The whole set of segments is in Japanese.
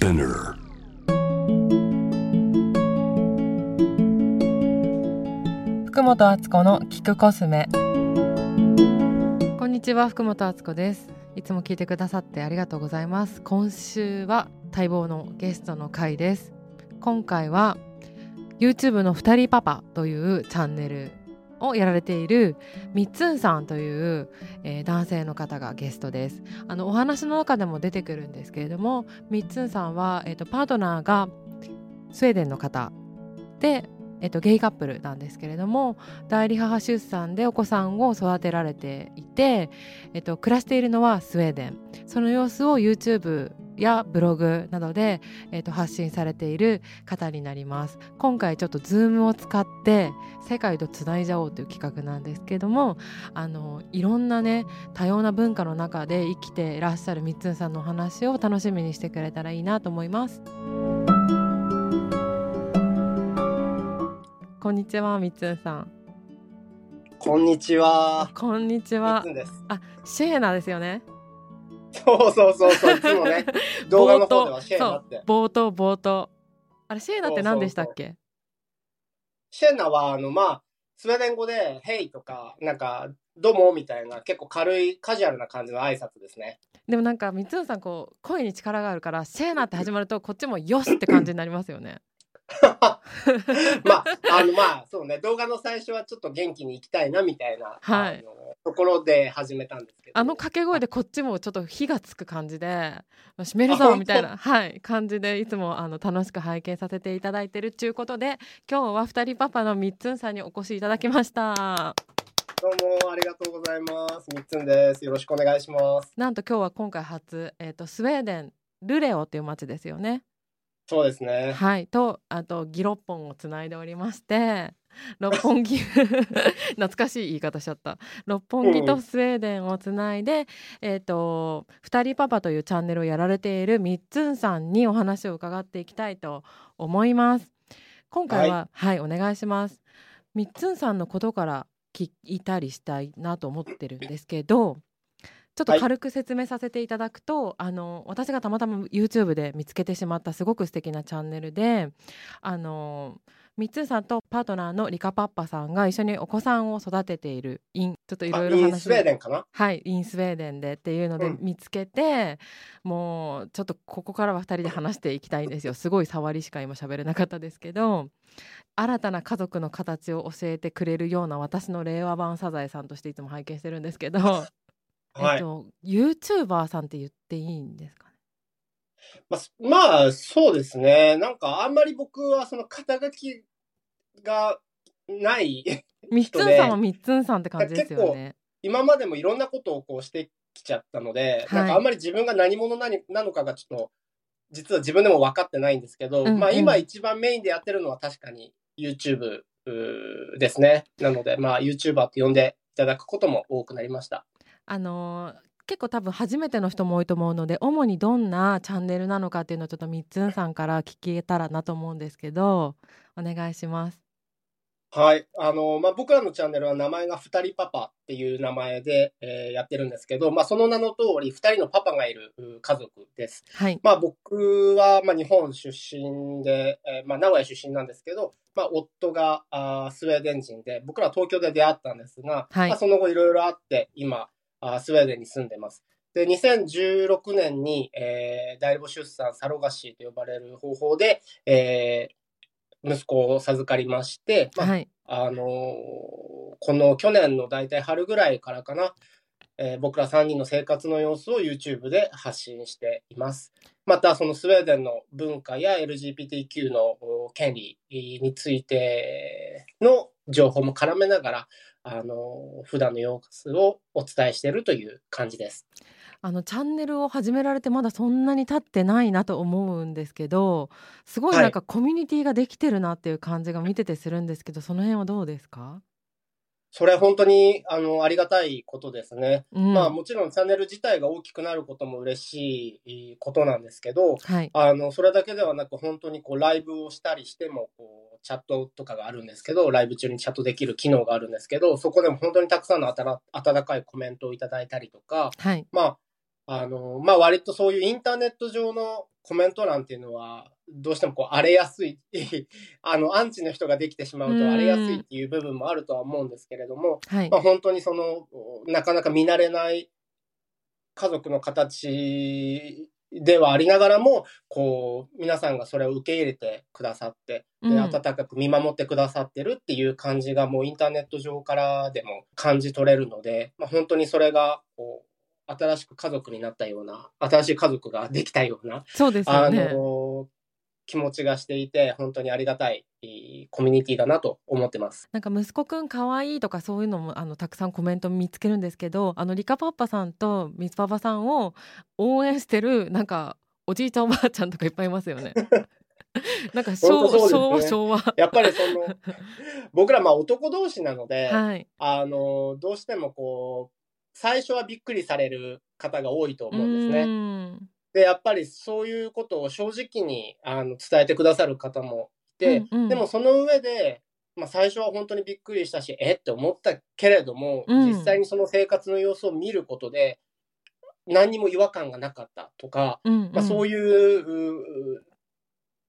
Spinner. 福本敦子の聞くコスメ。こんにちは福本敦子です。いつも聞いてくださってありがとうございます。今週は待望のゲストの回です。今回は YouTube の二人パパというチャンネルをやられているみっつんさんという、えー男性の方がゲストです。あのお話の中でも出てくるんですけれどもみっつんさんは、えー、とパートナーがスウェーデンの方で、えっと、ゲイカップルなんですけれども代理母出産でお子さんを育てられていて、えっと、暮らしているのはスウェーデン。その様子を YouTube やブログなどで、えっと、発信されている方になります。今回ちょっと Zoom を使って世界とつないじゃおうという企画なんですけどもあのいろんなね多様な文化の中で生きていらっしゃるみっつんさんのお話を楽しみにしてくれたらいいなと思います。こんにちはみっつんさん。こんにちは。こんにちは。あシェーナですよねそうそうそうそう。いつもね、動画の方ではシェーナって。冒頭冒頭あれシェーナって何でしたっけ？シェーナは、あの、まあ、スウェーデン語で、ヘイとか、なんか、どうもみたいな、結構軽い、カジュアルな感じの挨拶ですね。でもなんかみっつんさんこう声に力があるからシェーナって始まるとこっちもよしって感じになりますよね まあ、あの、まあ、そうね、動画の最初はちょっと元気に行きたいな、みたいな、はいところで始めたんですけど。あの掛け声でこっちもちょっと火がつく感じで閉めるぞみたいなはい感じでいつもあの楽しく拝見させていただいてるっちゅうことで今日は二人パパのみっつんさんにお越しいただきましたどうもありがとうございます。みっつんです。よろしくお願いします。なんと今日は今回初、えー、とスウェーデンルレオっていう街ですよねそうですね。はい。とあとギロッポンをつないでおりまして 六本木 懐かしい言い方しちゃった。六本木とスウェーデンをつないで、えっ、と「二人パパ」というチャンネルをやられているみっつんさんにお話を伺っていきたいと思います。今回ははい、お願いします。みっつんさんのことから聞いたりしたいなと思ってるんですけどちょっと軽く説明させていただくと、あの私がたまたま YouTube で見つけてしまったすごく素敵なチャンネルであのみっつんさんとパートナーのリカパッパさんが一緒にお子さんを育てているインちょっといろいろ話あインスウェーデンかな？はいインスウェーデンでっていうのでうん見つけて、もうちょっとここからは2人で話していきたいんですよ。すごい触りしか今喋れなかったですけど新たな家族の形を教えてくれるような私の令和版サザエさんとしていつも拝見してるんですけど、はい。えっと YouTuber さんって言っていいんですかね？まあ、すまあ、そうですね。なんか、あんまり僕はその肩書きがない。みっつんさんはみっつんさんって感じですよね。今までもいろんなことをこうしてきちゃったので、はいなんかあんまり自分が何者なになのかがちょっと、実は自分でも分かってないんですけど、うんうんまあ今一番メインでやってるのは確かに YouTube ですね。なので、まあ YouTuber って呼んでいただくことも多くなりました。あのー結構多分初めての人も多いと思うので主にどんなチャンネルなのかっていうのをちょっとみっつんさんから聞けたらなと思うんですけどお願いします。はい。あの、まあ、僕らのチャンネルは名前が二人パパっていう名前で、えーやってるんですけど、まあ、その名の通り二人のパパがいるう家族です。はい、まあ、僕は、まあ、日本出身で、えーまあ、名古屋出身なんですけど、まあ、夫があースウェーデン人で、僕らは東京で出会ったんですが、はいまあ、その後いろいろあって、今、スウェーデンに住んでます。で、2016年に、えー代理母出産、サロガシと呼ばれる方法で、えー息子を授かりまして、まあはい、あのーこの去年の大体春ぐらいからかな、えー僕ら3人の生活の様子を YouTube で発信しています。また、そのスウェーデンの文化や LGBTQ のお権利についての情報も絡めながら、あのー普段の様子をお伝えしているという感じです。あのチャンネルを始められてまだそんなに経ってないなと思うんですけどすごいなんかコミュニティができてるなっていう感じが見ててするんですけどその辺はどうですか、それ本当にあのありがたいことですね。うん。まあもちろんチャンネル自体が大きくなることも嬉しいことなんですけど、はい、あの、それだけではなく、本当にこう、ライブをしたりしても、こう、チャットとかがあるんですけど、ライブ中にチャットできる機能があるんですけど、そこでも本当にたくさんのあたら温かいコメントをいただいたりとか、はい、まあ、あの、まあ割とそういうインターネット上のコメント欄っていうのは、どうしてもこう荒れやすい、あの、アンチの人ができてしまうと荒れやすいっていう部分もあるとは思うんですけれども、はい。まあ、本当にその、なかなか見慣れない家族の形ではありながらも、こう、皆さんがそれを受け入れてくださって、でうん。温かく見守ってくださってるっていう感じがもうインターネット上からでも感じ取れるので、まあ、本当にそれが、こう、新しく家族になったような、新しい家族ができたような、そうですよあね。の、気持ちがしていて、本当にありがたいコミュニティだなと思ってます。なんか息子くん可愛いとかそういうのもあのたくさんコメント見つけるんですけどあのリカパッパさんとミツパパさんを応援してるなんかおじいちゃんおばあちゃんとかいっぱいいますよね。なんか昭,、本当そうですね昭和昭やっぱりその、僕らまあ男同士なので、和。はい。あの、どうしてもこう、最初はびっくりされる方が多いと思うんですね。ね。で、やっぱりそういうことを正直にあの伝えてくださる方もいて、うんうんでもその上で、まあ、最初は本当にびっくりしたし、えっ？て思ったけれども、うん実際にその生活の様子を見ることで、何にも違和感がなかったとか、うんうん、まあ、そういう、う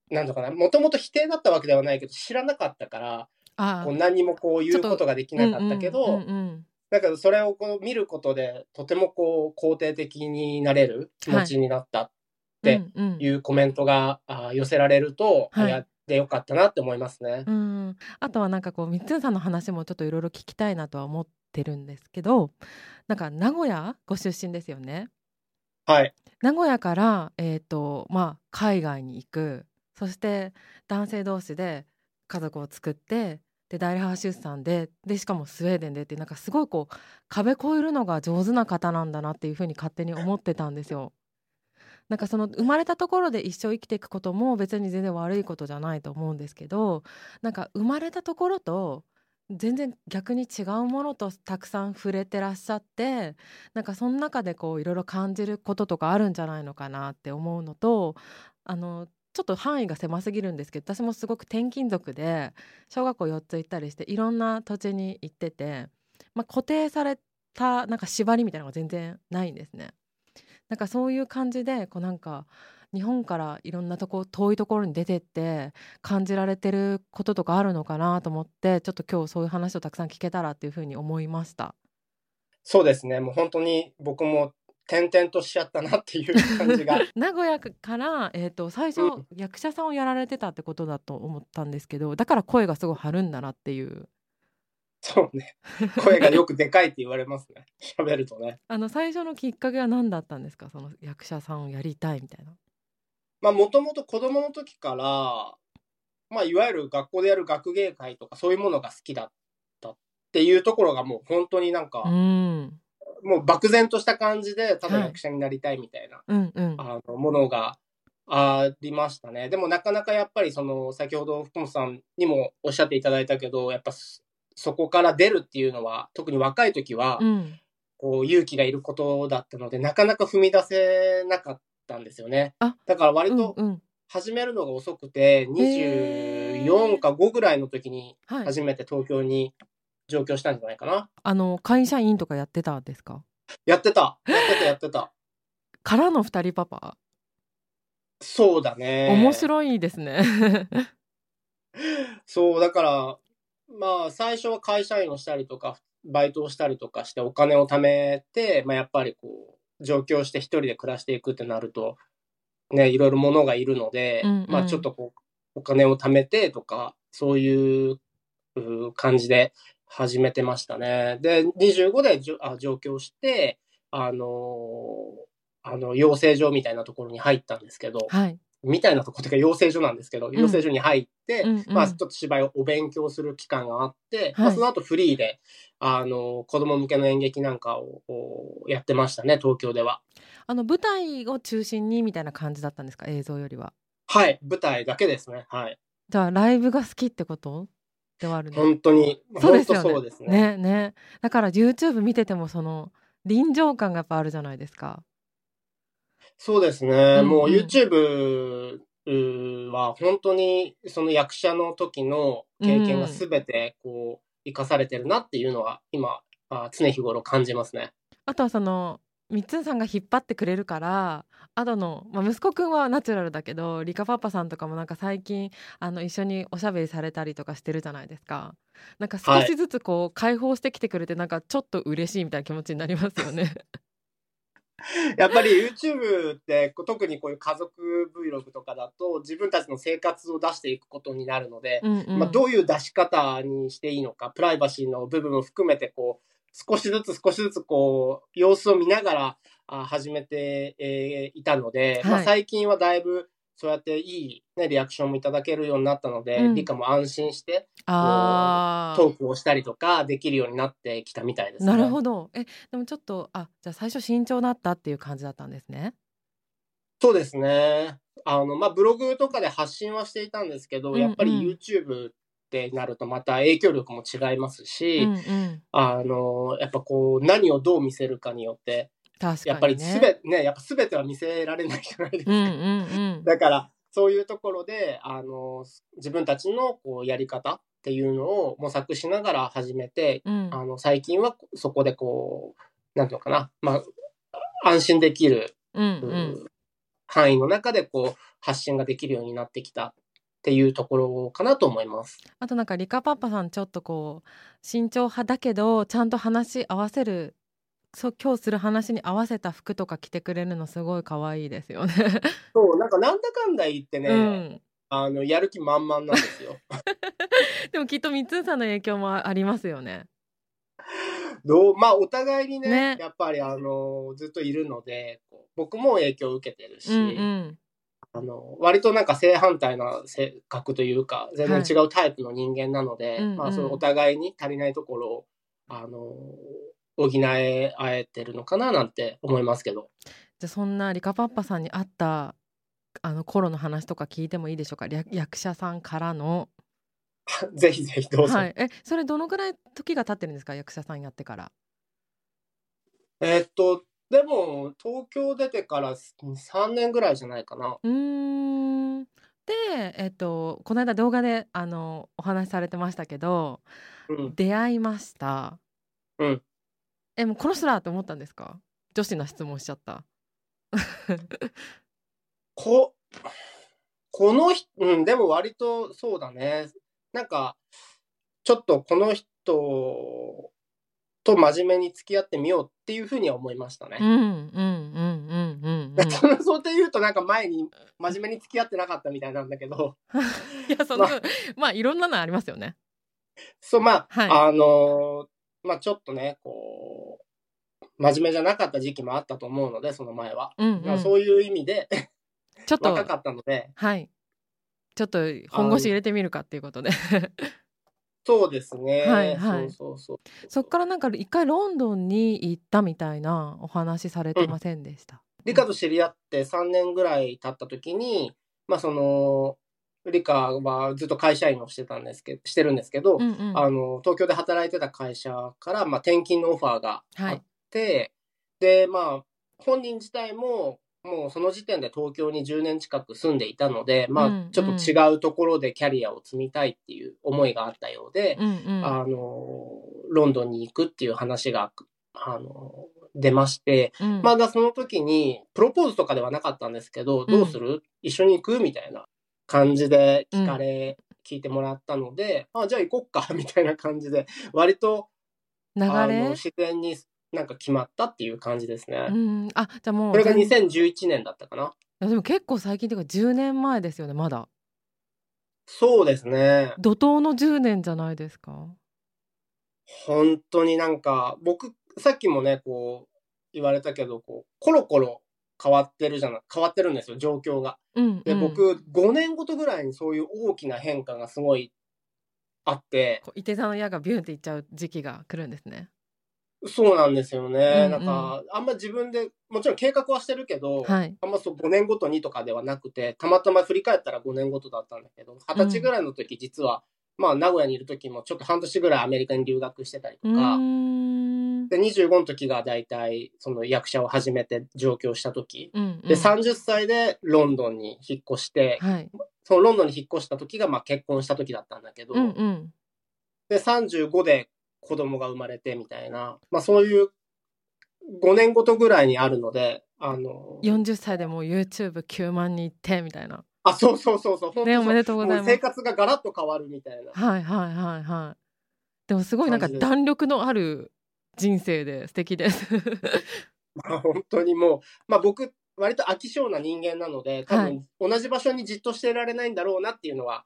なんとかな、もともと否定だったわけではないけど、知らなかったから、あこう何にもこう言うことができなかったけど、うんうんうんだけどそれをこう見ることで、とてもこう肯定的になれる気持ちになったでうんうんいうコメントが、あー寄せられると、はいやってよかったなって思いますね。うん、あとはなんかこう三つさんの話もちょっといろいろ聞きたいなとは思ってるんですけどなんか名古屋ご出身ですよね。はい。名古屋から、えーとまあ、海外に行くそして男性同士で家族を作ってで代理母出産ででしかもスウェーデンでってなんかすごいこう壁越えるのが上手な方なんだなっていうふうに勝手に思ってたんですよ。なんかその生まれたところで一生生きていくことも別に全然悪いことじゃないと思うんですけどなんか生まれたところと全然逆に違うものとたくさん触れてらっしゃってなんかその中でこういろいろ感じることとかあるんじゃないのかなって思うのとあのちょっと範囲が狭すぎるんですけど私もすごく転勤族で小学校4つ行ったりしていろんな土地に行ってて、まあ、固定されたなんか縛りみたいなのが全然ないんですね。なんかそういう感じでこうなんか日本からいろんなとこ遠いところに出てって感じられてることとかあるのかなと思ってちょっと今日そういう話をたくさん聞けたらっていうふうに思いました。そうですね。もう本当に僕も転々としちゃったなっていう感じが。名古屋から、えー、と最初、うん役者さんをやられてたってことだと思ったんですけどだから声がすごい張るんだなっていうそうね。声がよくでかいって言われますね。喋るとね。あの最初のきっかけは何だったんですか？その役者さんをやりたいみたいな。まあ、もともと子供の時から、まあ、いわゆる学校でやる学芸会とかそういうものが好きだったっていうところがもう本当になんか、うんもう漠然とした感じで、ただはい役者になりたいみたいな、うんうん。あのものがありましたね。でもなかなかやっぱりその、先ほど福本さんにもおっしゃっていただいたけど、やっぱそそこから出るっていうのは、特に若い時は、うん。こう勇気がいることだったので、なかなか踏み出せなかったんですよね。あだから割うんとうん。始めるのが遅くて、へー。24か5ぐらいの時にはい。初めて東京に上京したんじゃないかな。あの会社員とかやってたんですか？やってた。やってた、やってた。からの二人パパ、そうだね。面白いですね。そう、だから、まあ、最初は会社員をしたりとか、バイトをしたりとかしてお金を貯めて、まあ、やっぱりこう、上京して一人で暮らしていくってなると、ね、いろいろ物がいるので、うんうんまあ、ちょっとこう、お金を貯めてとか、そういうう感じで始めてましたね。で、25でじょあ上京して、あのーあの、養成所みたいなところに入ったんですけど、はい。みたいなところというか養成所なんですけど、養成所に入って、うんうんまあちょっと芝居をお勉強する期間があって、まはいあその後フリーで、あの、子供向けの演劇なんかをやってましたね、東京では。あの舞台を中心にみたいな感じだったんですか？映像よりは。はい、舞台だけですね。はい。じゃあライブが好きってこと？ではあるんです本当に、そうですよね。そうですね。ねねだから YouTube 見ててもその臨場感がやっぱあるじゃないですか。そうですね。うんもううん YouTube は本当にその役者の時の経験が全てこう生かされてるなっていうのは今、あ常日頃感じますね。あとはそのみっつんさんが引っ張ってくれるからアドの、まあ、息子くんはナチュラルだけどリカパパさんとかもなんか最近あの一緒におしゃべりされたりとかしてるじゃないですかなんか少しずつこう解放してきてくれてなんかちょっと嬉しいみたいな気持ちになりますよね。やっぱり YouTube って特にこういう家族 Vlog とかだと自分たちの生活を出していくことになるので、うんうんまあ、どういう出し方にしていいのかプライバシーの部分も含めてこう少しずつ少しずつこう様子を見ながらあ始めて、えーいたので、まあ、はい最近はだいぶそうやっていい、ね、リアクションもいただけるようになったので、うんリカも安心してあトークをしたりとかできるようになってきたみたいですね。なるほどえでもちょっとあじゃあ最初慎重だったっていう感じだったんですね。そうですね。あの、まあ、ブログとかで発信はしていたんですけど、うんうんやっぱり YouTube ってなるとまた影響力も違いますし、うんうん、あの、やっぱこう、何をどう見せるかによって、確かに、ね、やっぱりすべ、ね、やっぱ全ては見せられないじゃないですか。うんうんうん。だから、そういうところで、あの、自分たちのこうやり方っていうのを模索しながら始めて、うん。あの、最近はそこでこう、なんていうのかな、まあ、安心できるうんうん範囲の中でこう発信ができるようになってきたっていうところかなと思います。あとなんかリカパパさんちょっとこう慎重派だけどちゃんと話合わせるそう今日する話に合わせた服とか着てくれるのすごい可愛いですよね。そう、なんかなんだかんだ言ってね、うん、あの、やる気満々なんですよ。でもきっとみつんさんの影響もありますよね。どうまあ、お互いにね、ねやっぱりあの、ずっといるので、僕も影響を受けてるし、うんうんあの、割となんか正反対な性格というか、全然違うタイプの人間なので、うんうんまあ、そのお互いに足りないところを、あの、補え合えてるのかななんて思いますけど。じゃあそんなリカパパさんに会ったあの頃の話とか聞いてもいいでしょうか？略役者さんからの。ぜひぜひどうぞ。はい、えそれどのぐらい時が経ってるんですか？役者さんやってから。えーっと、でも、東京出てから3年ぐらいじゃないかな。うーんで、えっと、この間動画であのお話しされてましたけどうん。出会いました。うん。えもうこの人だと思ったんですか？女子の質問しちゃった。こ、この人、うん、でも割とそうだね。なんか、ちょっとこの人と真面目に付き合ってみようっていうふうには思いましたね。うんうんうんうんうんうん。そ のそうって言うとなんか前に真面目に付き合ってなかったみたいなんだけど、いやそのままあいろんなのありますよね。そう、まあ、はいあのーまあちょっとね、こう、真面目じゃなかった時期もあったと思うので、その前は。うんうん、まあそういう意味でちょっと若かったので、はいちょっと本腰入れてみるかっていうことでそうですね。はいはいそうそうそう。そっからなんか一回ロンドンに行ったみたいなお話されてませんでした？リカと知り合って3年ぐらい経った時に、まあその、リカはずっと会社員をしてたんですけど、してるんですけど、うんうんあの、東京で働いてた会社から、まあ転勤のオファーがあっはいて、で、まあ、本人自体も、もうその時点で東京に10年近く住んでいたので、まうん。あ、ちょっと違うところでキャリアを積みたいっていう思いがあったようで、うんうん。あの、ロンドンに行くっていう話が、あの、出まして、うん。まだその時に、プロポーズとかではなかったんですけど、どうする？一緒に行くみたいな感じで聞かれ、聞いてもらったので、あ、じゃあ行こっか、みたいな感じで、割と、流あのれ自然になんか決まったっていう感じですね。うんあじゃあもうそれが全然い2011年だったかな。やでも結構最近っていうか10年前ですよねまだそうですね。怒涛の10年じゃないですか本当になんか、僕、さっきもね、こう、言われたけど、こう、コロコロ変わってるじゃない、変わってるんですよ、状況が。うんで、うん僕、5年ごとぐらいにそういう大きな変化がすごいあって、いて座の矢がビュンっていっちゃう時期が来るんですねそうなんですよね。うんうん。なんか、あんま自分で、もちろん計画はしてるけど、はい。あんまそう5年ごとにとかではなくて、たまたま振り返ったら5年ごとだったんだけど、20歳ぐらいの時、実は、まあ、名古屋にいる時もちょっと半年ぐらいアメリカに留学してたりとか、ん。で、25の時が大体、その役者を始めて上京した時、うんうん。で、30歳でロンドンに引っ越して、はい。そのロンドンに引っ越した時が、まあ結婚した時だったんだけど、うんうん。で、35で子供が生まれてみたいな、まあそういう5年ごとぐらいにあるので、あの、40歳でもう YouTube9 万人いってみたいな。あ、そうそうそうそう、本当ねおめでとうございます。生活がガラッと変わるみたいな。はいはいはいはい。でもすごいなんか弾力のある人生で素敵です。まあ本当にもう、まあ僕、割と飽き性な人間なので、多はい。分同じ場所にじっとしていられないんだろうなっていうのは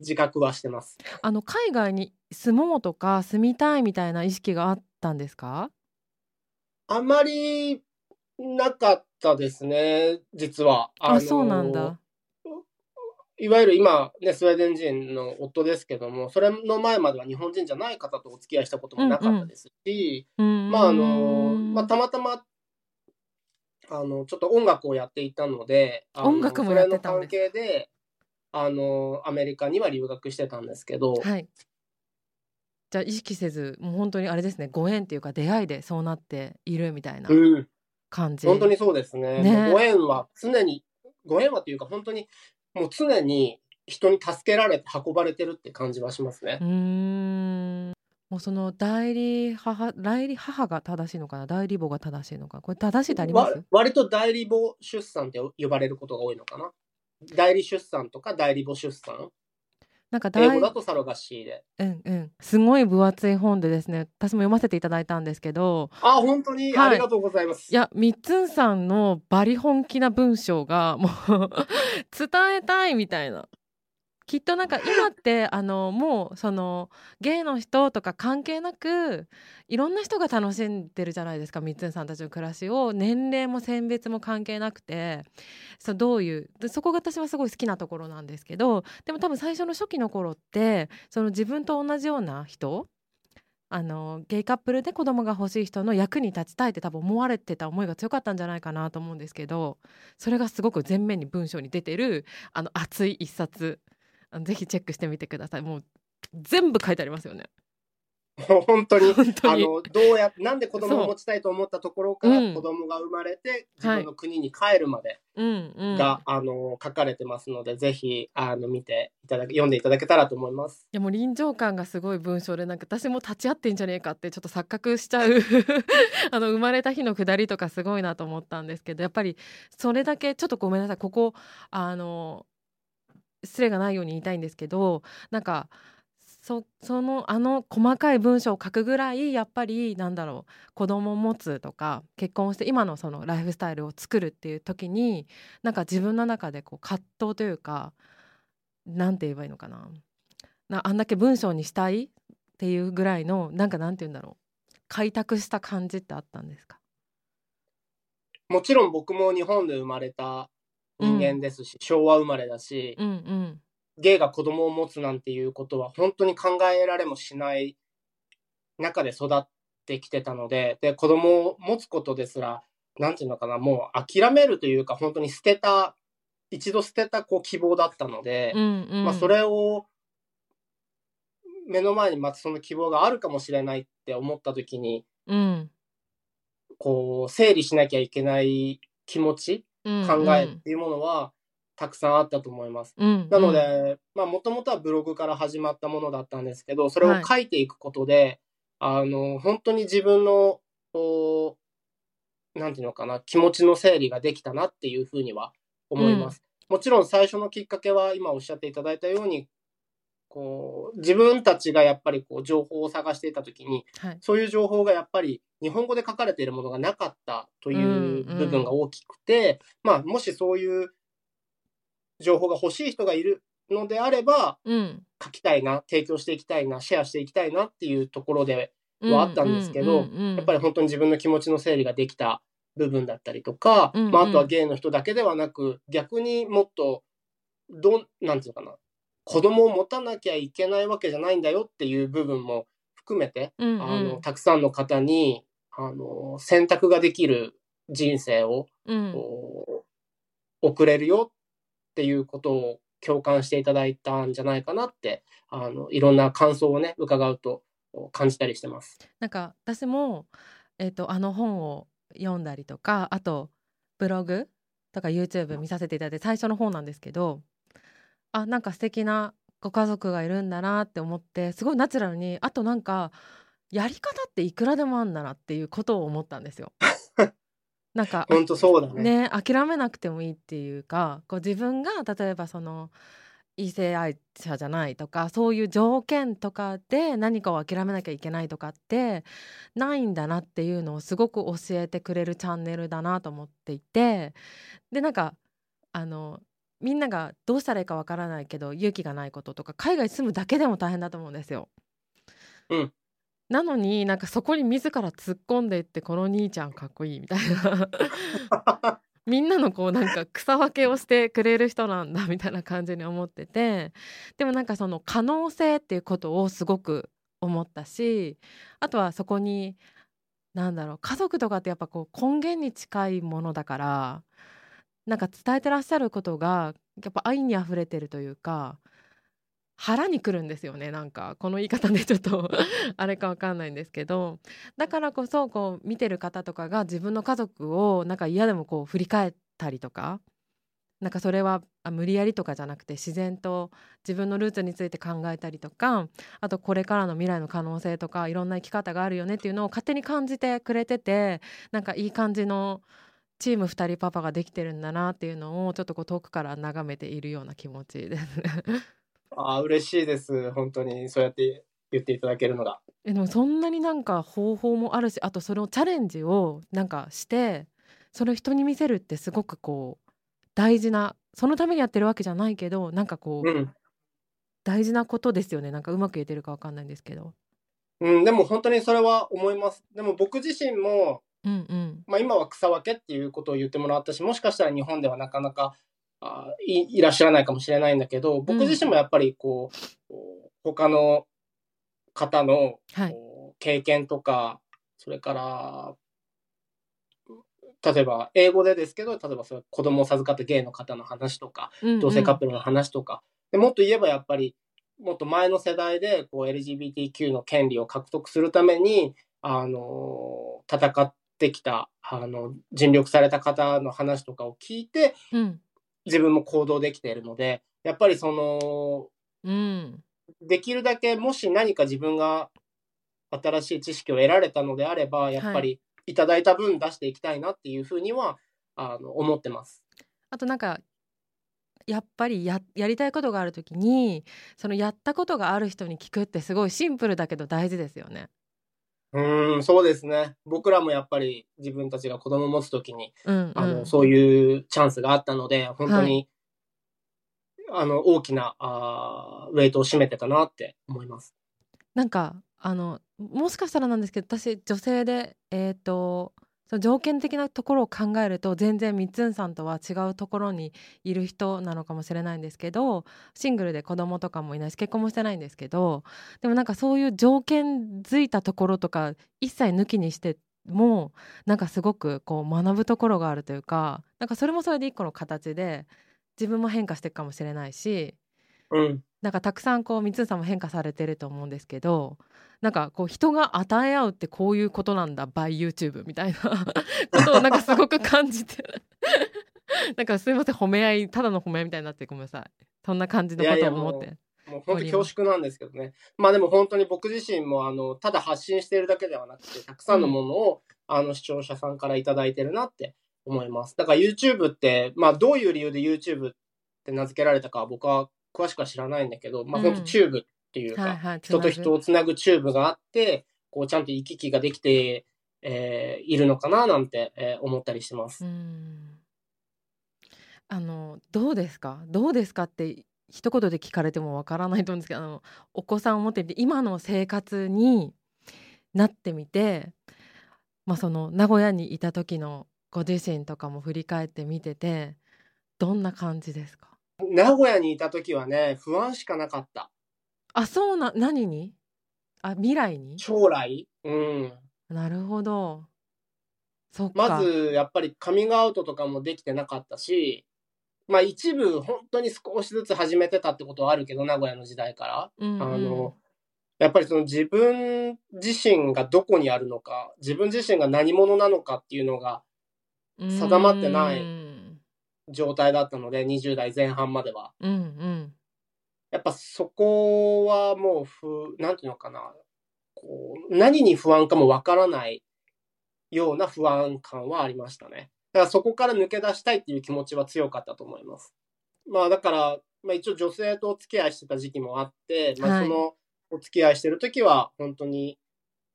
自覚はしてます。あの海外に住もうとか住みたいみたいな意識があったんですか？あまりなかったですね、実は。のあそうなんだいわゆる今、ね、スウェーデン人の夫ですけども、それの前までは日本人じゃない方とお付き合いしたこともなかったですし、うんまああの、まあ、たまたま、あの、ちょっと音楽をやっていたので、音楽もやってたんですそれの関係で、あの、アメリカには留学してたんですけど、はい。じゃあ意識せずもう本当にあれですねご縁っていうか出会いでそうなっているみたいなうん、感じ、本当にそうですね。ね。ご縁は常に、ご縁はというか本当に、もう常に人に助けられて運ばれてるって感じはしますね。う。ーん。もうその代理母代理母が正しいのかな？代理母が正しいのか？これ正しいってあります？わ割と代理母出産って呼ばれることが多いのかな？代理出産とか代理母出産？なんか英代語だとサロガシーで。うんうんすごい分厚い本でですね私も読ませていただいたんですけどあ、本当に？はいありがとうございます。いやみっつんさんのバリ本気な文章がもう 伝えたいみたいなきっとなんか今ってあのもうそのゲイの人とか関係なくいろんな人が楽しんでるじゃないですかみっつさんたちの暮らしを。年齢も性別も関係なくて。そどういうそこが私はすごい好きなところなんですけどでも多分最初の初期の頃ってその自分と同じような人あのゲイカップルで子供が欲しい人の役に立ちたいって多分思われてた思いが強かったんじゃないかなと思うんですけどそれがすごく前面に文章に出てるあの熱い一冊あのぜひチェックしてみてください。もう全部書いてありますよね。本当に？あのどうやなんで子供を持ちたいと思ったところからう。ん。子供が生まれて自分の国に帰るまでうんうん。が、あの書かれてますので、ぜひあの見ていただけ読んでいただけたらと思います。いやもう臨場感がすごい文章でなんか私も立ち会ってんじゃねえかってちょっと錯覚しちゃう。あの生まれた日の下りとかすごいなと思ったんですけどやっぱりそれだけちょっとごめんなさい。ここあの失礼がないように言いたいんですけどなんかそそのあの細かい文章を書くぐらいやっぱりなんだろう子供を持つとか結婚して今のそのライフスタイルを作るっていう時になんか自分の中でこう葛藤というかなんて言えばいいのかな。なあんだけ文章にしたいっていうぐらいのなんかなんて言うんだろう。開拓した感じってあったんですか？もちろん僕も日本で生まれた人間ですし、昭和生まれだし、うんうん。ゲイが子供を持つなんていうことは本当に考えられもしない中で育ってきてたので、で、子供を持つことですら、なんていうのかな、もう諦めるというか、本当に捨てた、一度捨てたこう希望だったので、うんうん。まあそれを目の前にまたその希望があるかもしれないって思った時に、うん。こう、整理しなきゃいけない気持ち、うん考えっていうものはたくさんあったと思います。うんなので、まあ、もともとはブログから始まったものだったんですけど、それを書いていくことで、あの、本当に自分の、こう、なんていうのかな、気持ちの整理ができたなっていうふうには思います。もちろん最初のきっかけは、今おっしゃっていただいたように、こう、自分たちがやっぱりこう、情報を探していたときに、はい。そういう情報がやっぱり日本語で書かれているものがなかったという部分が大きくて、まあ、もしそういう情報が欲しい人がいるのであれば、うん。書きたいな、提供していきたいな、シェアしていきたいなっていうところで、はあったんですけどやっぱりり本当に自分の気持ちの整理ができた部分だったりとか、うんうん。まあ、あとはゲイの人だけではなく、逆にもっと、どん、なんていうのかな、子供を持たなきゃいけないわけじゃないんだよっていう部分も含めて、うんうんあの、たくさんの方に、あの、選択ができる人生を、うん送れるよっていうことを共感していただいたんじゃないかなって、あの、いろんな感想をね、伺うと感じたりしてます。なんか私も、えー、とあの本を読んだりとかあとブログとか YouTube 見させていただいて最初の方なんですけどあなんか素敵なご家族がいるんだなって思ってすごいナチュラルにあとなんかやり方っていくらでもあんだなっていうことを思ったんですよ。なんか本当そうだね。ね諦めなくてもいいっていうかこう自分が例えばその異性愛者じゃないとかそういう条件とかで何かを諦めなきゃいけないとかってないんだなっていうのをすごく教えてくれるチャンネルだなと思っていてでなんかあのみんながどうしたらいいかわからないけど勇気がないこととか海外住むだけでも大変だと思うんですよ。うん。なのになんかそこに自ら突っ込んでいってこの兄ちゃんかっこいいみたいな。みんなのこうなんか草分けをしてくれる人なんだみたいな感じに思ってて。でもなんかその可能性っていうことをすごく思ったしあとはそこになんだろう家族とかってやっぱこう根源に近いものだからなんか伝えてらっしゃることがやっぱ愛にあふれてるというか腹にくるんですよね。なんかこの言い方でちょっと あれかわかんないんですけど。だからこそこう見てる方とかが自分の家族をなんか嫌でもこう振り返ったりとかなんかそれは無理やりとかじゃなくて自然と自分のルーツについて考えたりとかあとこれからの未来の可能性とかいろんな生き方があるよねっていうのを勝手に感じてくれててなんかいい感じのチーム2人パパができてるんだなっていうのをちょっとこう遠くから眺めているような気持ちですね。あー嬉しいです。本当にそうやって言っていただけるのが。えでもそんなになんか方法もあるしあとそれをチャレンジをなんかしてそれを人に見せるってすごくこう大事なそのためにやってるわけじゃないけどなんかこう、うん。大事なことですよねなんかうまく言えてるかわかんないんですけど。うん、でも本当にそれは思います。でも僕自身も、うんうん。まあ、今は草分けっていうことを言ってもらったし、もしかしたら日本ではなかなかあいいらっしゃらないかもしれないんだけど、僕自身もやっぱりこう、こう他の方のはい。経験とか、それから、例えば英語でですけど、例えばそれ子供を授かったゲイの方の話とか、うんうん。同性カップルの話とか、でもっと言えばやっぱりもっと前の世代でこう LGBTQ の権利を獲得するためにあの戦ってきたあの尽力された方の話とかを聞いてうん自分も行動できているのでやっぱりそのうんできるだけもし何か自分が新しい知識を得られたのであればやっぱりいただいた分出していきたいなっていうふうにはあの思ってます。あとなんかやっぱりややりたいことがある時にそのやったことがある人に聞くってすごいシンプルだけど大事ですよね。うーん、そうですね。僕らもやっぱり自分たちが子供を持つときに、うんあの、うんそういうチャンスがあったので、本当に、あの、大きな、あーウェイトを占めてたなって思います。なんかあのもしかしたらなんですけど私女性でえっ、とその条件的なところを考えると全然みっつんさんとは違うところにいる人なのかもしれないんですけどシングルで子供とかもいないし結婚もしてないんですけどでもなんかそういう条件づいたところとか一切抜きにしてもなんかすごくこう学ぶところがあるというかなんかそれもそれで一個の形で自分も変化していくかもしれないしうん。なんかたくさんこう三つさんも変化されてると思うんですけどなんかこう人が与え合うってこういうことなんだ by YouTube みたいな ことをなんかすごく感じてなんかすいません褒め合いただの褒め合いみたいになってごめんなさいそんな感じのことを思っていやいもう本当恐縮なんですけどね。まあでも本当に僕自身も、あの、ただ発信しているだけではなくて、たくさんのものを、あの、視聴者さんからいただいてるなって思います。だから YouTube って、まあどういう理由で YouTube って名付けられたかは僕は詳しくは知らないんだけど、まあうん。本当チューブっていうか、はいはい人と人をつなぐチューブがあって、こうちゃんと行き来ができて、えーいるのかななんて、えー思ったりしてます。うん。あのどうですか？どうですかって一言で聞かれてもわからないと思うんですけどあのお子さんを持ってみて今の生活になってみて、まあ、その名古屋にいた時のご自身とかも振り返ってみててどんな感じですか？名古屋にいた時はね、不安しかなかった。あそうな何に？あ未来に？将来？うん。なるほど。そっか。まず、やっぱりカミングアウトとかもできてなかったし、まあ一部本当に少しずつ始めてたってことはあるけど、名古屋の時代から。うんうん。あの、やっぱりその自分自身がどこにあるのか、自分自身が何者なのかっていうのが定まってない。うん状態だったので、20代前半までは。うんうんやっぱそこはもうふ、なんていうのかな。こう、何に不安かもわからないような不安感はありましたね。だからそこから抜け出したいっていう気持ちは強かったと思います。まあだから、まあ一応女性とお付き合いしてた時期もあって、まあはいそのお付き合いしてる時は本当に、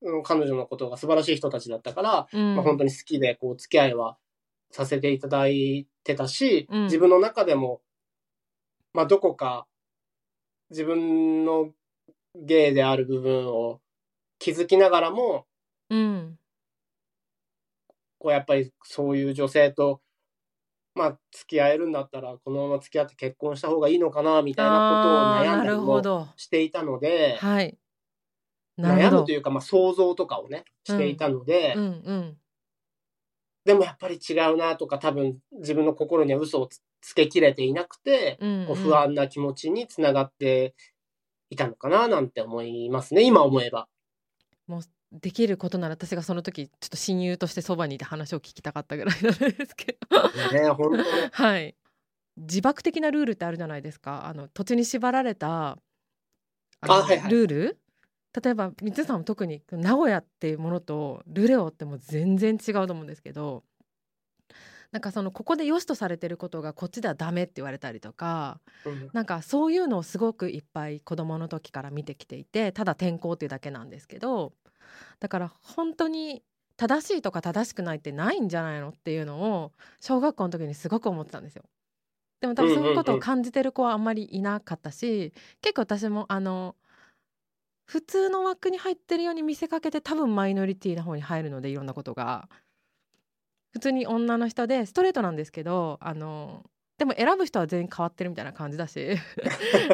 うん彼女のことが素晴らしい人たちだったから、うんまあ本当に好きでこうお付き合いはさせていただいてたし、うん。自分の中でも、まあどこか自分のゲイである部分を気づきながらも、うん。こうやっぱりそういう女性と、まあ、付き合えるんだったら、このまま付き合って結婚した方がいいのかな、みたいなことを悩んだりもど。していたので、はい。悩むというか、まあ、想像とかをね、していたので、うんうんでもやっぱり違うなとか、多分自分の心には嘘をつつけきれていなくて、うんこう不安な気持ちにつながっていたのかな、なんて思いますね、今思えば。もうできることなら私がその時ちょっと親友としてそばにいて話を聞きたかったぐらいなんですけど。ね、本当ね。はい。自爆的なルールってあるじゃないですか。あの土地に縛られたあのあはいはい。ルール例えば三つさんも特に名古屋っていうものとルレオってもう全然違うと思うんですけどなんかそのここで良しとされてることがこっちではダメって言われたりとかうんなんかそういうのをすごくいっぱい子供の時から見てきていてただ転校っていうだけなんですけどだから本当に正しいとか正しくないってないんじゃないのっていうのを小学校の時にすごく思ってたんですよ。でも多分そういうことを感じてる子はあんまりいなかったし、結構私もあの普通の枠に入ってるように見せかけて多分マイノリティな方に入るのでいろんなことが。普通に女の人でストレートなんですけどあのでも選ぶ人は全員変わってるみたいな感じだし。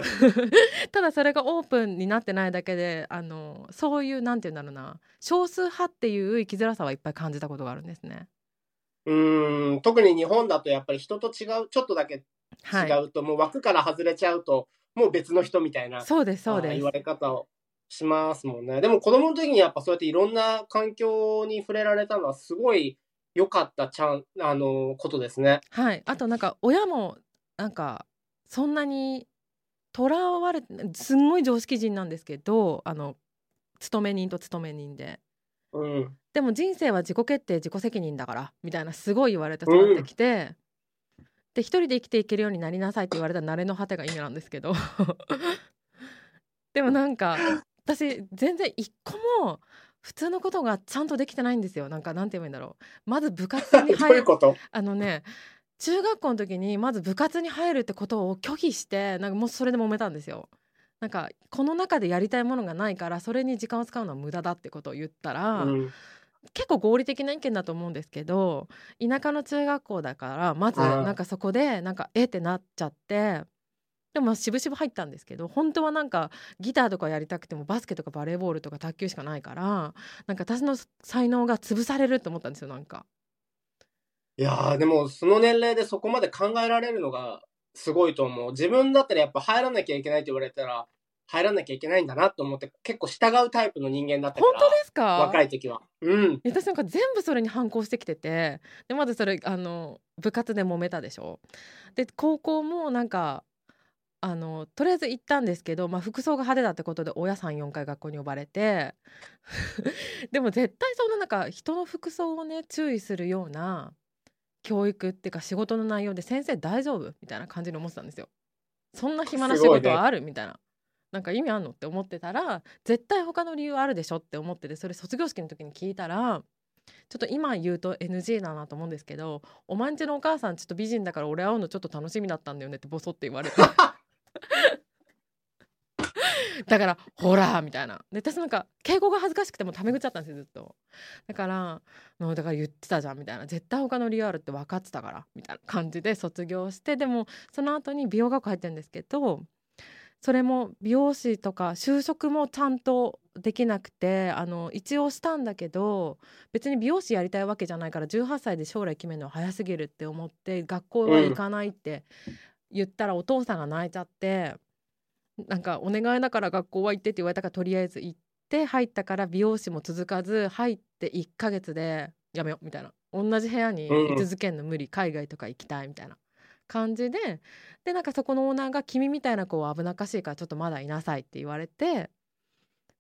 ただそれがオープンになってないだけであのそういうなんて言うんだろうな。少数派っていう生きづらさはいっぱい感じたことがあるんですね。うーん、特に日本だとやっぱり人と違う、ちょっとだけはい、違うと、もう枠から外れちゃうと、もう別の人みたいなそうですそうです。言われ方をしますもんね。でも子供の時にやっぱそうやっていろんな環境に触れられたのはすごい良かったちゃん、あのことですね。はい、あとなんか親もなんかそんなにとらわれすんごい常識人なんですけどあの勤め人と勤め人でうん。でも人生は自己決定自己責任だからみたいなすごい言われて育ってきて、で一人で生きていけるようになりなさいって言われた慣れの果てが意味なんですけど でもなんか私全然一個も普通のことがちゃんとできてないんですよ。なんかなんて言えばいいんだろう。まず部活に入る。いうこと？あのね中学校の時にまず部活に入るってことを拒否してなんかもうそれで揉めたんですよ。なんかこの中でやりたいものがないからそれに時間を使うのは無駄だってことを言ったら、うん。結構合理的な意見だと思うんですけど田舎の中学校だからまずなんかそこでなんかえってなっちゃってでもしぶしぶ入ったんですけど本当はなんかギターとかやりたくてもバスケとかバレーボールとか卓球しかないからなんか私の才能が潰されると思ったんですよなんか。いやー、でもその年齢でそこまで考えられるのがすごいと思う。自分だったらやっぱ入らなきゃいけないって言われたら、入らなきゃいけないんだなと思って結構従うタイプの人間だったか本ら。当ですか？若い時は。うん。私なんか全部それに反抗してきててでまずそれあの部活で揉めたでしょで高校もなんかあのとりあえず行ったんですけど、まあ、服装が派手だってことで親34回学校に呼ばれて でも絶対そんななんか人の服装をね注意するような教育っていうか仕事の内容で先生大丈夫みたいな感じに思ってたんですよ。そんな暇な仕事はあるみたいな。なんか意味あんのって思ってたら絶対他の理由あるでしょって思っててそれ卒業式の時に聞いたらちょっと今言うと NG だなと思うんですけど「お前んちのお母さんちょっと美人だから俺会うのちょっと楽しみだったんだよね」ってボソって言われて だから「ほら」みたいな。で私なんか敬語が恥ずかしくてもうタメ口だったんですよずっと。だからもうだから言ってたじゃんみたいな。絶対他の理由あるって分かってたからみたいな感じで卒業してでもその後に美容学校入ってるんですけどそれも美容師とか就職もちゃんとできなくてあの一応したんだけど別に美容師やりたいわけじゃないから18歳で将来決めるのは早すぎるって思って学校は行かないって言ったらお父さんが泣いちゃって、なんかお願いだから学校は行ってって言われたからとりあえず行って入ったから美容師も続かず入って1ヶ月でやめようみたいな。同じ部屋に居続けんの無理海外とか行きたいみたいな感じででなんかそこのオーナーが「君みたいな子は危なっかしいからちょっとまだいなさい」って言われて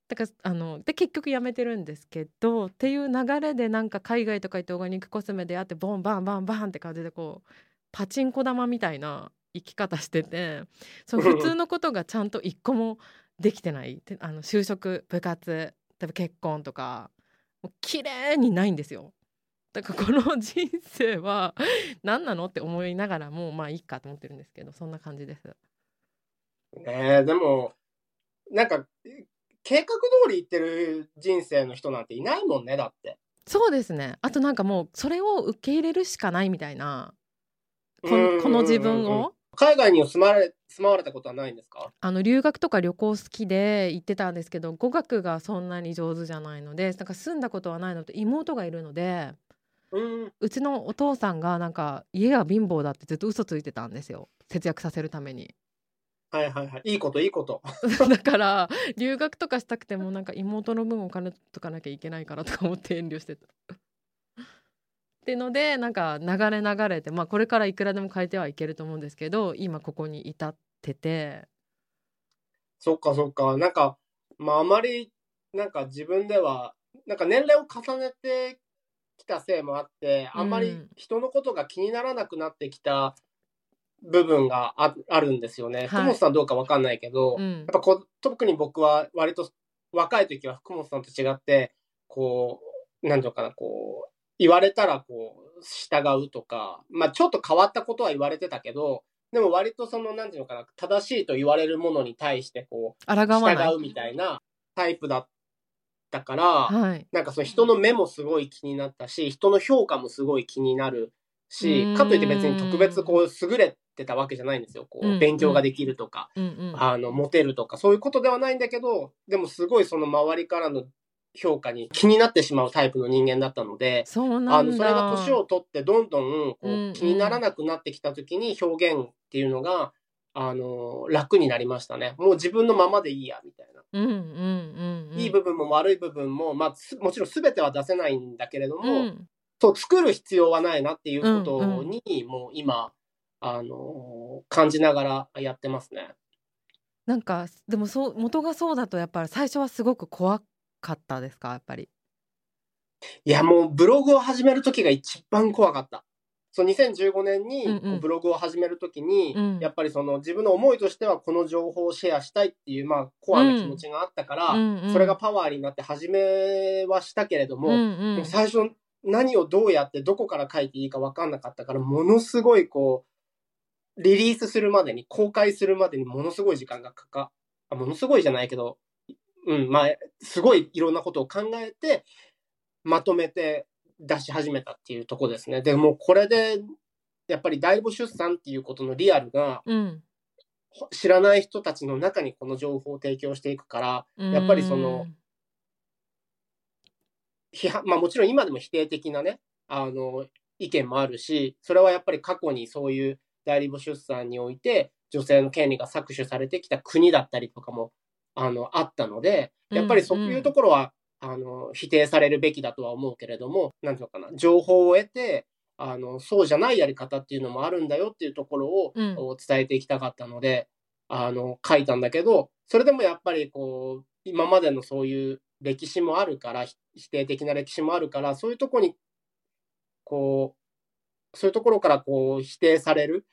だからあので結局やめてるんですけどっていう流れでなんか海外とか行ってオーガニックコスメであってボンバンバンバンって感じでこうパチンコ玉みたいな生き方しててその普通のことがちゃんと一個もできてないであの就職部活例えば結婚とかもう綺麗にないんですよ。だからこの人生は何なのって思いながらもうまあいいかと思ってるんですけどそんな感じです。ねえでもなんか計画通り行ってる人生の人なんていないもんねだって。そうですねあとなんかもうそれを受け入れるしかないみたいなこの自分を海外に住まれ住まわれたことはないんですか？あの留学とか旅行好きで行ってたんですけど語学がそんなに上手じゃないのでなんか住んだことはないのと妹がいるのでうん。うちのお父さんがなんか家が貧乏だってずっと嘘ついてたんですよ。節約させるために。はいはいはい。いいこといいこと。だから留学とかしたくてもなんか妹の分お金とかなきゃいけないからとか思って遠慮してた。ってのでなんか流れ流れてまあこれからいくらでも変えてはいけると思うんですけど今ここに至っててそっかそっか。なんか、まああまり、なんか自分では、なんか年齢を重ねてきたせいもあって、あんまりうん人のことが気にならなくなってきた部分がああるんですよね。はい福本さんどうかわかんないけど、うんやっぱこう特に僕は割と若い時は福本さんと違って、こう、なんていうのかな、こう、言われたらこう、従うとか、まあちょっと変わったことは言われてたけど、でも割とその、なんていうのかな、正しいと言われるものに対して、こう、抗わない。従うみたいなタイプだったから、はい。なんかその人の目もすごい気になったし、人の評価もすごい気になるうしかといって別に特別こう優れてたわけじゃないんですよ。こう勉強ができるとか、うん。うん。あの、モテるとか、そういうことではないんだけど、でもすごいその周りからの評価に気になってしまうタイプの人間だったので、そうなんだあの、それが年を取ってどんどんこうんうんう気にならなくなってきた時に表現っていうのが、あの、楽になりましたね。もう自分のままでいいや、みたいな。うんうんうんうんいい部分も悪い部分も、まあ、すもちろん全ては出せないんだけれども、うんそう作る必要はないなっていうことに、もう今、あの感じながらやってますね。なんかでもそう元がそうだとやっぱり最初はすごく怖かったですか？やっぱり。いや、もうブログを始める時が一番怖かった。そう2015年にブログを始める時に、うん。やっぱりその自分の思いとしてはこの情報をシェアしたいっていう、まあ、コアな気持ちがあったから、うん。うんそれがパワーになって始めはしたけれども、うんうん。もう最初何をどうやってどこから書いていいか分かんなかったからものすごいこうリリースするまでに公開するまでにものすごい時間がかかあものすごいじゃないけどうんまあすごいいろんなことを考えてまとめて出し始めたっていうとこですね。でもうこれでやっぱり大母出産っていうことのリアルがうん。知らない人たちの中にこの情報を提供していくからやっぱりその批判、まあもちろん今でも否定的なね、あの、意見もあるし、それはやっぱり過去にそういう代理母出産において、女性の権利が搾取されてきた国だったりとかも、あの、あったので、やっぱりそういうところは、あの、否定されるべきだとは思うけれども、なんていうのかな、情報を得て、あの、そうじゃないやり方っていうのもあるんだよっていうところを、うん。を伝えていきたかったので、あの、書いたんだけど、それでもやっぱりこう、今までのそういう歴史もあるから、ひ否定的な歴史もあるから、そういうところに、こう、そういうところからこう、否定される、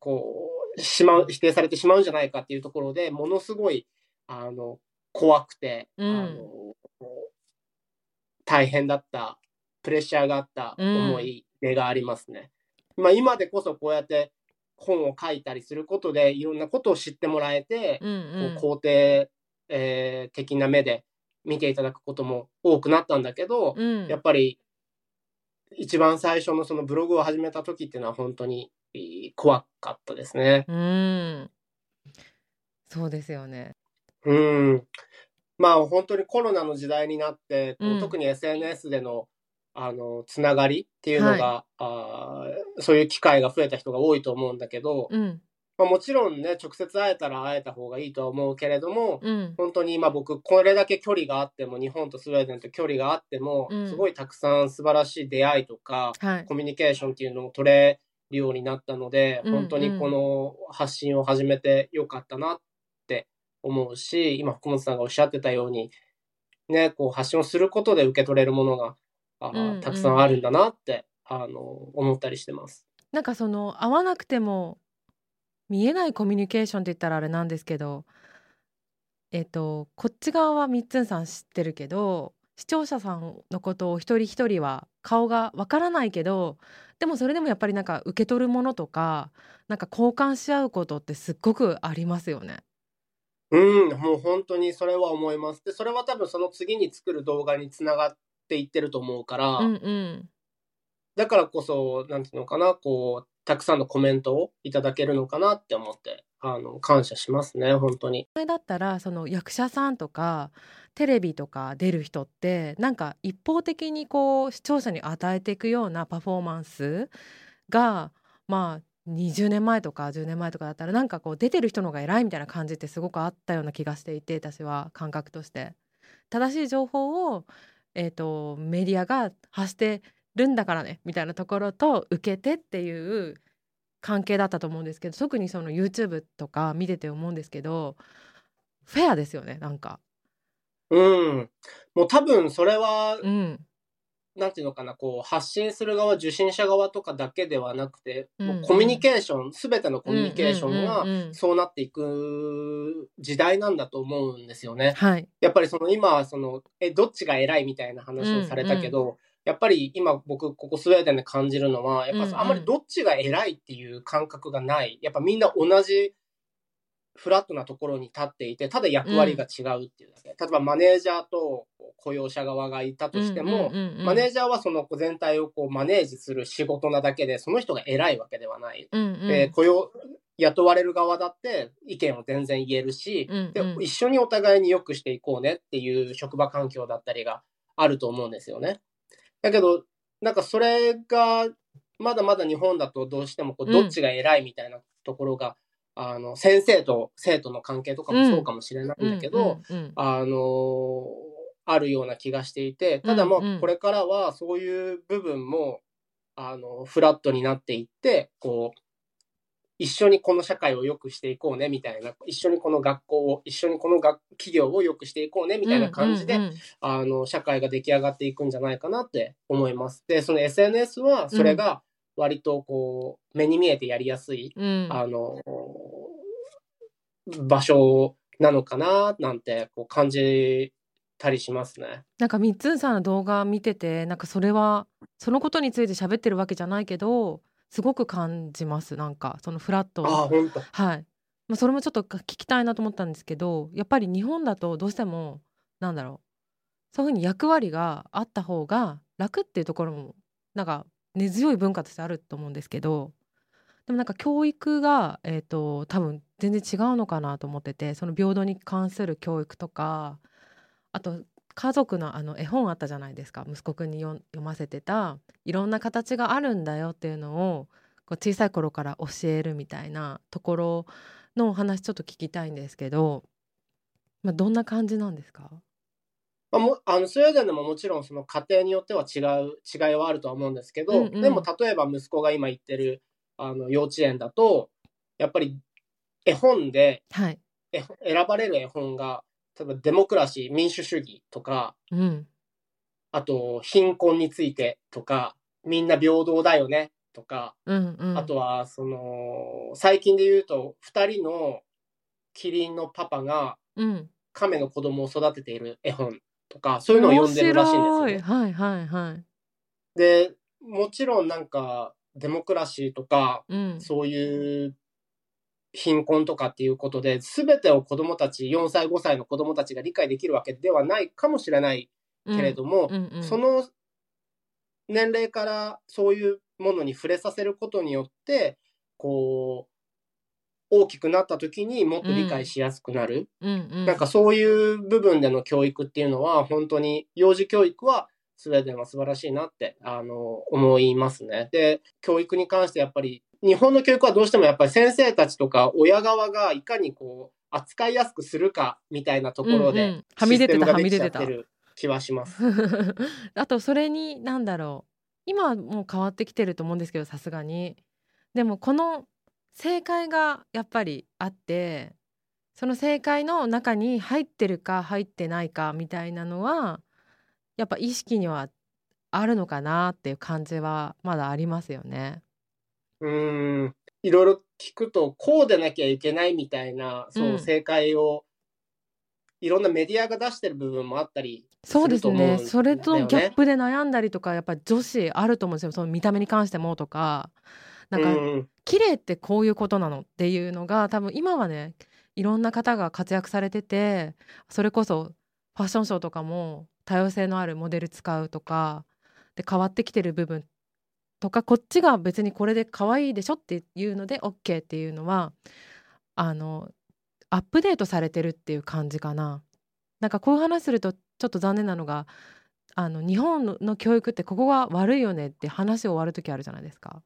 こう、しまう、否定されてしまうんじゃないかっていうところでものすごい、あの、怖くて、うん。あの、大変だった、プレッシャーがあった思い出がありますね。まあ今でこそこうやって本を書いたりすることでいろんなことを知ってもらえて、うんうん。こう肯定、えー的な目で見ていただくことも多くなったんだけど、うん。やっぱり一番最初のそのブログを始めた時っていうのは本当にえー怖かったですね。うん。そうですよねうん。まあ本当にコロナの時代になって、こううん。特に SNS でのあのつながりっていうのが、あーそういう機会が増えた人が多いと思うんだけど、うん。まあ、もちろんね直接会えたら会えた方がいいとは思うけれども、うん。本当に今僕これだけ距離があっても日本とスウェーデンと距離があっても、うん。すごいたくさん素晴らしい出会いとかはい。コミュニケーションっていうのも取れるようになったので、うん。本当にこの発信を始めてよかったなって思うし今福本さんがおっしゃってたようにね、こう発信をすることで受け取れるものが、あうんうんたくさんあるんだなって、あの、思ったりしてます。なんかその会わなくても見えないコミュニケーションって言ったらあれなんですけどえっ、とこっち側はみっつんさん知ってるけど視聴者さんのことを一人一人は顔がわからないけどでもそれでもやっぱりなんか受け取るものとかなんか交換し合うことってすっごくありますよね。うん、もう本当にそれは思います。で、それは多分その次に作る動画につながっていってると思うから、うんうんだからこそ、なんていうのかな、こう、たくさんのコメントをいただけるのかなって思って、あの、感謝しますね、本当に。前だったらその役者さんとかテレビとか出る人ってなんか一方的にこう視聴者に与えていくようなパフォーマンスがまあ20年前とか10年前とかだったらなんかこう出てる人の方が偉いみたいな感じってすごくあったような気がしていて私は感覚として正しい情報を、えー、とメディアが発してるんだからねみたいなところと受けてっていう関係だったと思うんですけど特にその YouTube とか見てて思うんですけどフェアですよねなんか。うん。もう多分それは、うんなんていうのかな、こう、発信する側、受信者側とかだけではなくて、うんコミュニケーション、すべてのコミュニケーションがうんうんうんうんそうなっていく時代なんだと思うんですよね。はいやっぱりその今はその、え、どっちが偉いみたいな話をされたけど、やっぱり今僕、ここスウェーデンで感じるのは、やっうんうんぱあんまりどっちが偉いっていう感覚がない。やっぱみんな同じフラットなところに立っていて、ただ役割が違うっていうだけ。例えばマネージャーと雇用者側がいたとしても、うんうんうんうん。マネージャーはその全体をこうマネージする仕事なだけで、その人が偉いわけではない。うんうん。で雇用雇われる側だって意見を全然言えるし、うん。うんで一緒にお互いに良くしていこうねっていう職場環境だったりがあると思うんですよね。だけどなんかそれがまだまだ日本だとどうしてもこううん。どっちが偉いみたいなところが、あの先生と生徒の関係とかもそうかもしれないんだけど、うんうんあのあるような気がしていて、ただもうこれからはそういう部分も、あの、フラットになっていって、こう、一緒にこの社会を良くしていこうねみたいな、一緒にこの学校を、一緒にこの学企業を良くしていこうねみたいな感じで、あの、社会が出来上がっていくんじゃないかなって思います。で、その SNS はそれが割とこう、目に見えてやりやすい、うん。あの、場所なのかななんてこう感じたりしますね。なんかみっつんさんの動画見ててなんかそれはそのことについて喋ってるわけじゃないけどすごく感じますなんかそのフラットああ、本当。はい、まあ、それもちょっと聞きたいなと思ったんですけどやっぱり日本だとどうしてもなんだろうそういうふうに役割があった方が楽っていうところもなんか根強い文化としてあると思うんですけどでもなんか教育が、えー、と多分全然違うのかなと思っててその平等に関する教育とかあと家族のあの絵本あったじゃないですか。息子くんに読読ませてた。いろんな形があるんだよっていうのをこう小さい頃から教えるみたいなところのお話ちょっと聞きたいんですけど、まあ、どんな感じなんですか？まあ、もあのスウェーデンでももちろんその家庭によっては違う違いはあるとは思うんですけど、うんうん。でも例えば息子が今行ってるあの幼稚園だとやっぱり絵本ではい、選ばれる絵本が例えばデモクラシー民主主義とかうん。あと貧困についてとかみんな平等だよねとかうんうん、あとはその最近で言うと2人のキリンのパパがうん、亀の子供を育てている絵本とかそういうのを読んでるらしいんですよ、ね。はいはいはい。でもちろんなんかデモクラシーとかうん。そういう貧困とかっていうことで全てを子どもたち4歳5歳の子どもたちが理解できるわけではないかもしれないけれども、うんうん、その年齢からそういうものに触れさせることによってこう大きくなった時にもっと理解しやすくなる、うんうん、なんかそういう部分での教育っていうのは本当に幼児教育はスウェーデンは素晴らしいなってあの思いますね。で教育に関してやっぱり日本の教育はどうしてもやっぱり先生たちとか親側がいかにこう扱いやすくするかみたいなところうんうでんはみ出てたはみ出ててる気はします。あとそれに何だろう今はもう変わってきてると思うんですけどさすがにでもこの正解がやっぱりあってその正解の中に入ってるか入ってないかみたいなのはやっぱ意識にはあるのかなっていう感じはまだありますよね。うんいろいろ聞くとこうでなきゃいけないみたいなその正解を、いろんなメディアが出してる部分もあったりそうですね。それとギャッね。プで悩んだりとか、やっぱ女子あると思うんですよ。その見た目に関してもとか、なんかうん綺麗ってこういうことなのっていうのが多分今はね、いろんな方が活躍されてて、それこそファッションショーとかも多様性のあるモデル使うとかで変わってきてる部分とか、こっちが別にこれで可愛いでしょっていうので OK っていうのは、あのアップデートされてるっていう感じかな。なんかこういう話するとちょっと残念なのがあの日本のの教育ってここが悪いよねって話終わる時あるじゃないですか。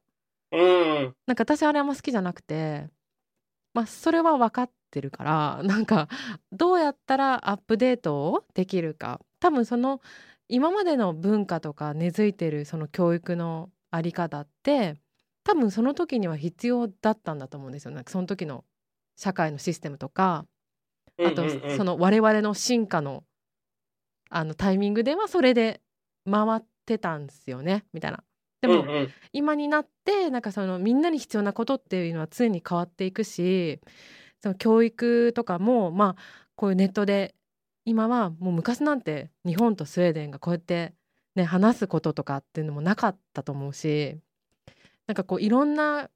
うんなんか私あれあんま好きじゃなくてまあそれは分かってるからなんかどうやったらアップデートをできるか多分その今までの文化とか根付いてるその教育のあり方って多分その時には必要だったんだと思うんですよ。なんかその時の社会のシステムとかあとその我々の進化のあのタイミングではそれで回ってたんですよね。みたいな。でも、うんうん。今になってなんかそのみんなに必要なことっていうのは常に変わっていくしその教育とかもまあこういうネットで今はもう昔なんて日本とスウェーデンがこうやってね話すこととかっていうのもなかったと思うしなんかこういろんな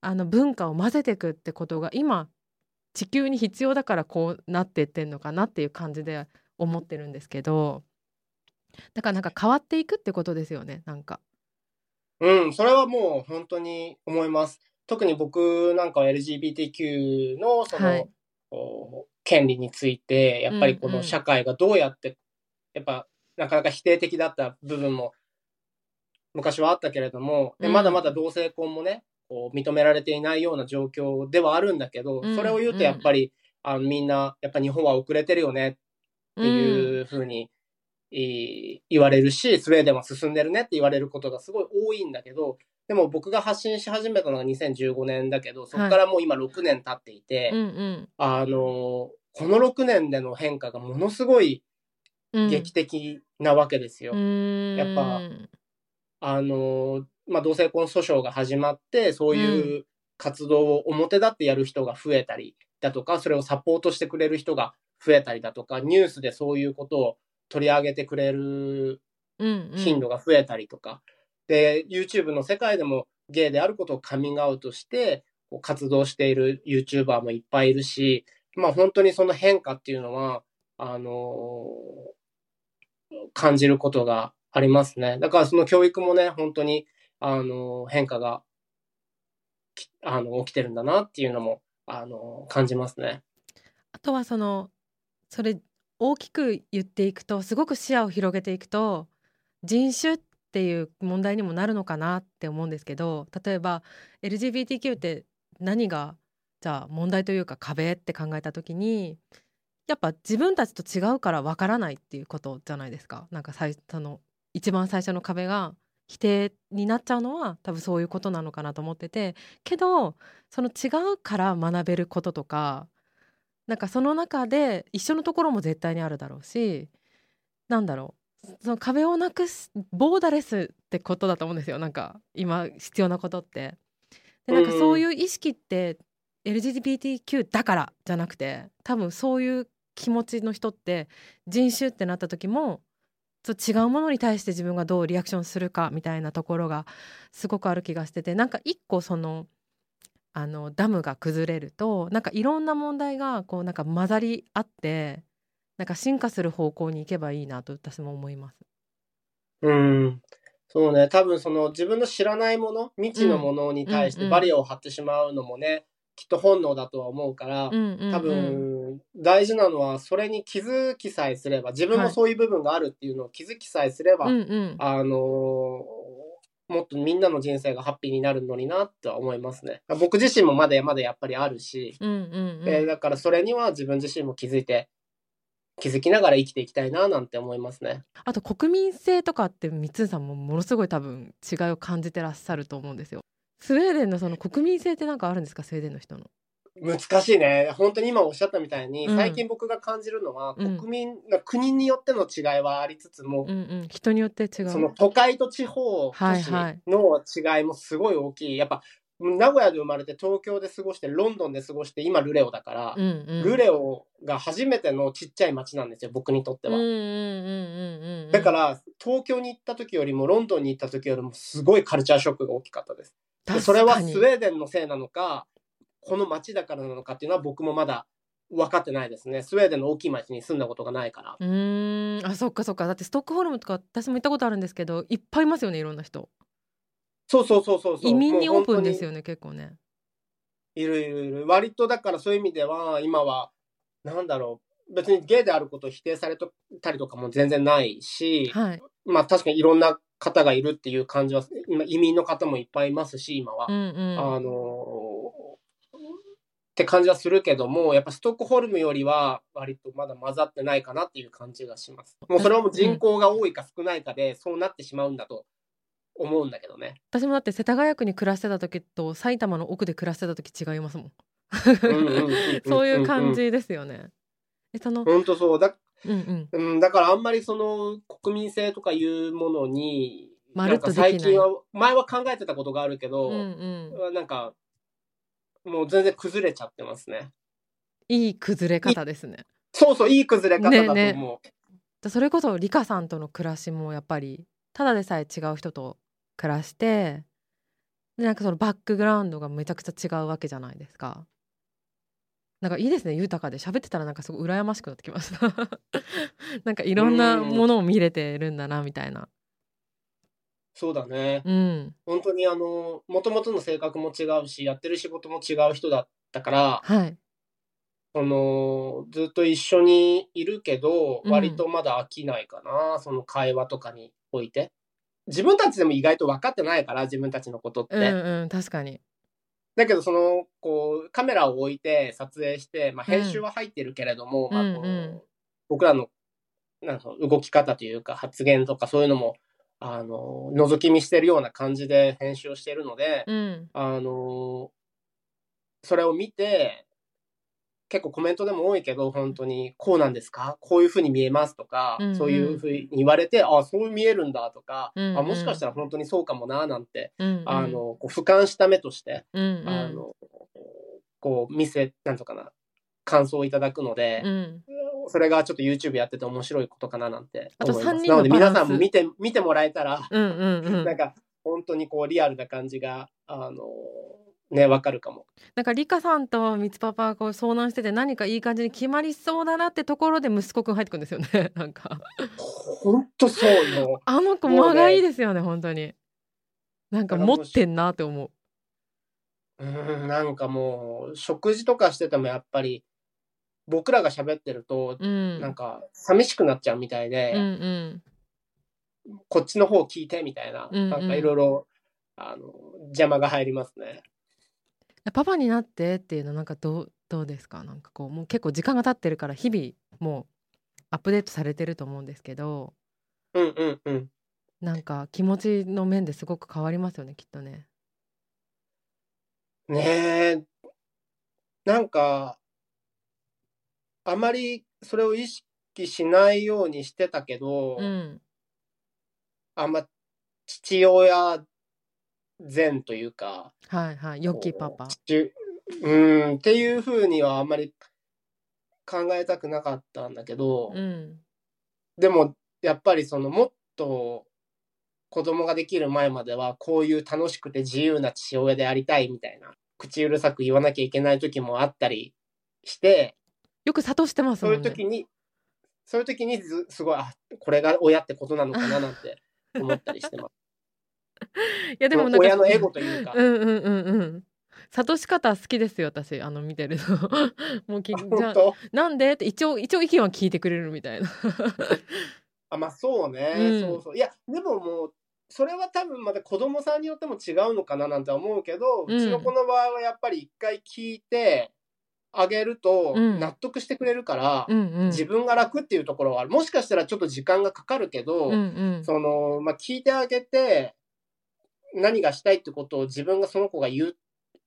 あの文化を混ぜていくってことが今地球に必要だからこうなってってんのかなっていう感じで思ってるんですけどだからなんか変わっていくってことですよねなんか。うん、それはもう本当に思います。特に僕なんかは LGBTQ のその、はいお権利について、やっぱりこの社会がどうやって、やっぱなかなか否定的だった部分も昔はあったけれども、でうん。まだまだ同性婚もね、こう認められていないような状況ではあるんだけど、うん。それを言うとやっぱり、あのみんな、やっぱ日本は遅れてるよねっていうふうに、いい言われるし、スウェーデンは進んでるねって言われることがすごい多いんだけど、でも僕が発信し始めたのが2015年だけど、そこからもう今6年経っていて、うんうん。あの、この6年での変化がものすごいうん劇的なわけですよ。うーん。やっぱあの、まあ、同性婚訴訟が始まって、そういう活動を表立ってやる人が増えたりだとか、それをサポートしてくれる人が増えたりだとか、ニュースでそういうことを取り上げてくれるうんうん。頻度が増えたりとか、で、YouTube の世界でもゲイであることをカミングアウトして、活動している YouTuber もいっぱいいるし、まあ本当にその変化っていうのは、あの感じることがありますね。だからその教育もね、本当に、あの変化があの起きてるんだなっていうのも、あの感じますね。あとはそのそれ大きく言っていくとすごく視野を広げていくと人種っていう問題にもなるのかなって思うんですけど例えば LGBTQ って何がじゃあ問題というか壁って考えた時にやっぱ自分たちと違うからわからないっていうことじゃないですか。なんか最その一番最初の壁が否定になっちゃうのは多分そういうことなのかなと思っててけどその違うから学べることとかなんかその中で一緒のところも絶対にあるだろうしなんだろうその壁をなくすボーダレスってことだと思うんですよなんか今必要なことって。でなんかそういう意識って LGBTQ だからじゃなくて多分そういう気持ちの人って人種ってなった時もと違うものに対して自分がどうリアクションするかみたいなところがすごくある気がしててなんか一個そのあのダムが崩れるとなんかいろんな問題がこうなんか混ざり合ってなんか進化する方向に行けばいいなと私も思います。うん。そうね、多分その自分の知らないもの、未知のものに対してバリアを張ってしまうのもね、きっと本能だとは思うから、多分大事なのはそれに気づきさえすれば、自分もそういう部分があるっていうのを気づきさえすれば、うんうんあのもっとみんなの人生がハッピーになるのになとは思いますね。僕自身もまだまだやっぱりあるし、うんうんうんえーだからそれには自分自身も気づいて、気づきながら生きていきたいななんて思いますね。あと国民性とかってみつんさんもものすごい多分違いを感じてらっしゃると思うんですよ。スウェーデンのその国民性ってなんかあるんですか？スウェーデンの人の。難しいね。本当に今おっしゃったみたいに、うん最近僕が感じるのは、うん国民、国によっての違いはありつつも、うんうん人によって違うその都会と地方都はい市はいの違いもすごい大きい。やっぱ、名古屋で生まれて東京で過ごして、ロンドンで過ごして、今ルレオだから、うんうんルレオが初めてのちっちゃい町なんですよ、僕にとっては。うんうんうんうんうんだから、東京に行った時よりも、ロンドンに行った時よりも、すごいカルチャーショックが大きかったです。それはスウェーデンのせいなのか、この町だからなのかっていうのは僕もまだ分かってないですね。スウェーデンの大きい町に住んだことがないから。うーんあそっかそっかだってストックホルムとか私も行ったことあるんですけどいっぱいいますよねいろんな人そうそうそうそうそう。移民にオープンですよ。よね結構ねいるいるいる。割とだからそういう意味では、今は、なんだろう。別にゲイであることを否定されたりとかも全然ないし、はいまあ確かにいろんな方がいるっていう感じは、今移民の方もいっぱいいますし、今は。うんうんあのって感じはするけども、やっぱストックホルムよりは割とまだ混ざってないかなっていう感じがします。もうそれはもう人口が多いか少ないかで、そうなってしまうんだと思うんだけどね。私もだって世田谷区に暮らしてた時と埼玉の奥で暮らしてた時違いますもんそういう感。じですよねえその本当そうだ、うんうんうん。だからあんまりその国民性とかいうものに、まるっと最近は、前は考えてたことがあるけど、うんうんなんか、もう全然崩れちゃってますね。いい崩れ方ですねそうそう、いい崩れ方だと思う。ねねでそれこそリカさんとの暮らしもやっぱりただでさえ違う人と暮らしてでなんかそのバックグラウンドがめちゃくちゃ違うわけじゃないですか。なんかいいですね豊かで喋ってたらなんかすごい羨ましくなってきました。なんかいろんなものを見れてるんだなみたいな。そうだね。うん本当にあの、もともとの性格も違うし、やってる仕事も違う人だったから、はい。その、ずっと一緒にいるけど、うん割とまだ飽きないかな、その会話とかにおいて。自分たちでも意外と分かってないから、自分たちのことって。うんうん確かに。だけど、その、こう、カメラを置いて撮影して、まあ、編集は入ってるけれども、うんまあこううん。うん僕らの、なんか動き方というか、発言とかそういうのも、あの、覗き見してるような感じで編集をしているので、うん。あの、それを見て、結構コメントでも多いけど、本当に、こうなんですか？こういうふうに見えますとか、うんうん。そういうふうに言われて、あそう見えるんだとか、うんうん。あもしかしたら本当にそうかもな、なんて、うんうん。あの、こう俯瞰した目として、うんうん。あの、こう見せ、なんとかな、感想をいただくので、うん。それがちょっと YouTube やってて面白いことかななんて思います。なので皆さんも見て、見てもらえたら、うんうんうん。なんか本当にこうリアルな感じが、あの、ね、わかるかも。なんかリカさんとミツパパがこう相談してて何かいい感じに決まりそうだなってところで息子くん入ってくるんですよね。なんか。本当そうよ。あの子間がいいですよね本当に。なんか持ってんなって思う。うん、なんかもう、食事とかしててもやっぱり、僕らが喋ってると、うん。なんか寂しくなっちゃうみたいで、うんうん。こっちの方聞いてみたいな、うんうん。なんかいろいろ、あの、邪魔が入りますね。パパになってっていうのなんかどうどうですか？なんかこうもう結構時間が経ってるから日々もうアップデートされてると思うんですけどうんうんうん。なんか気持ちの面ですごく変わりますよねきっとね。ねえ、なんか、あまりそれを意識しないようにしてたけど、うんあんま父親前というか、はいはいよきパパ。父うん、っていうふうにはあんまり考えたくなかったんだけど、うんでもやっぱりそのもっと子供ができる前まではこういう楽しくて自由な父親でありたいみたいな口うるさく言わなきゃいけない時もあったりしてよく諭してますそう。いう時にそういう時にずすごいあこれが親ってことなのかななんて思ったりしてます。いやでもなんか親のエゴというか。うんうんうんうん。諭し方好きですよ私あの見てるの。もうきあじゃなんで？って一応一応意見は聞いてくれるみたいな。あまあそうね、うんそうそういやでももうそれは多分また子供さんによっても違うのかななんて思うけど、ううんちの子の場合はやっぱり一回聞いてあげるとうん納得してくれるから、うんうん。自分が楽っていうところはあるもしかしたらちょっと時間がかかるけど、うんうん。そのまあ、聞いてあげて何がしたいってことを自分がその子が言う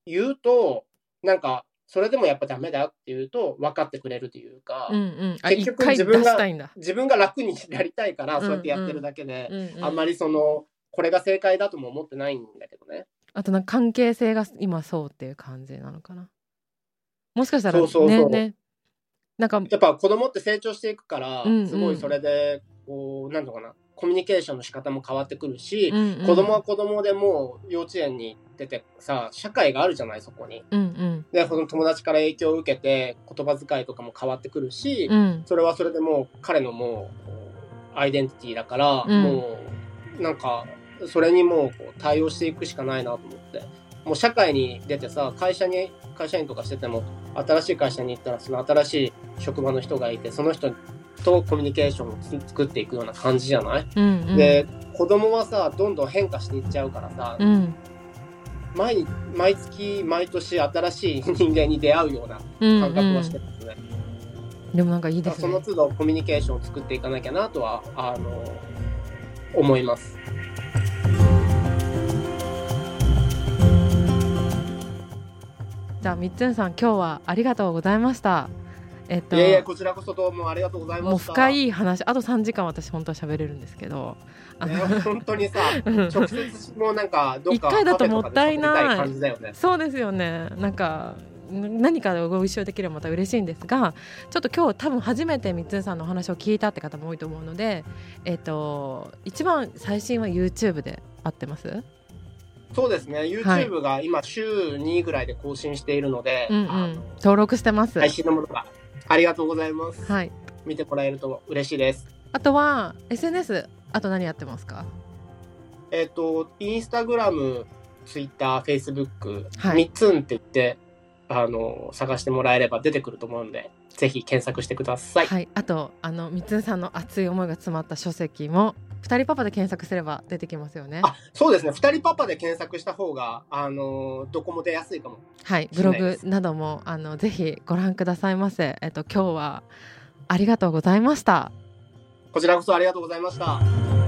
言うとなんかそれでもやっぱダメだよっていうと分かってくれるというか、うんうん。あ結局自分が自分が楽にやりたいからそうやってやってるだけで、うんうん。あんまりそのこれが正解だとも思ってないんだけどね。あとなんか関係性が今そうっていう感じなのかな。もしかしたらそうそうそう。ね。ねなんかやっぱ子供って成長していくから、うんうん。すごいそれでこうなんのかなコミュニケーションの仕方も変わってくるし、うんうん。子供は子供でもう幼稚園に出てさ社会があるじゃないそこに。うんうん。でその友達から影響を受けて言葉遣いとかも変わってくるし、うん。それはそれでもう彼のもうアイデンティティだから、うん。もうなんかそれにもうこう対応していくしかないなと思って。もう社会に出てさ会社に会社員とかしてても新しい会社に行ったらその新しい職場の人がいてその人とコミュニケーションをつ作っていくような感じじゃない、うんうん。で子供はさどんどん変化していっちゃうからさ、うん。毎毎月毎年新しい人間に出会うようなうん感覚はしてるんですね。うんでもなんかいいですね。その都度コミュニケーションを作っていかなきゃなとはあの思います。じゃあみっつんさん今日はありがとうございましたえっといやいやこちらこそどうもありがとうございました。もう深い話あと3時間私本当は喋れるんですけど。あねの、本当にさうん。直接もうなんかどっか一回だともったいない。感じだよね。そうですよね。なんかん何かでご一緒できればまた嬉しいんですがちょっと今日多分初めてみっつんさんのお話を聞いたって方も多いと思うのでえっと一番最新は YouTube で合ってます？そうですね。YouTube が今週2ぐらいで更新しているので、うんうん。あの登録してます。配信のものがありがとうございます。はい見てもらえると嬉しいです。あとは SNS あと何やってますか？えっ、と、インスタグラム、ツイッター、フェイスブック、はい3つんって言って、あの、探してもらえれば出てくると思うので、ぜひ検索してください。はい、あとあのみつんさんの熱い思いが詰まった書籍も二人パパで検索すれば出てきますよね。あ、そうですね。二人パパで検索した方が、あの、どこも出やすいかも。はい、ブログなどもあのぜひご覧くださいませ。えっと今日はありがとうございました。こちらこそありがとうございました。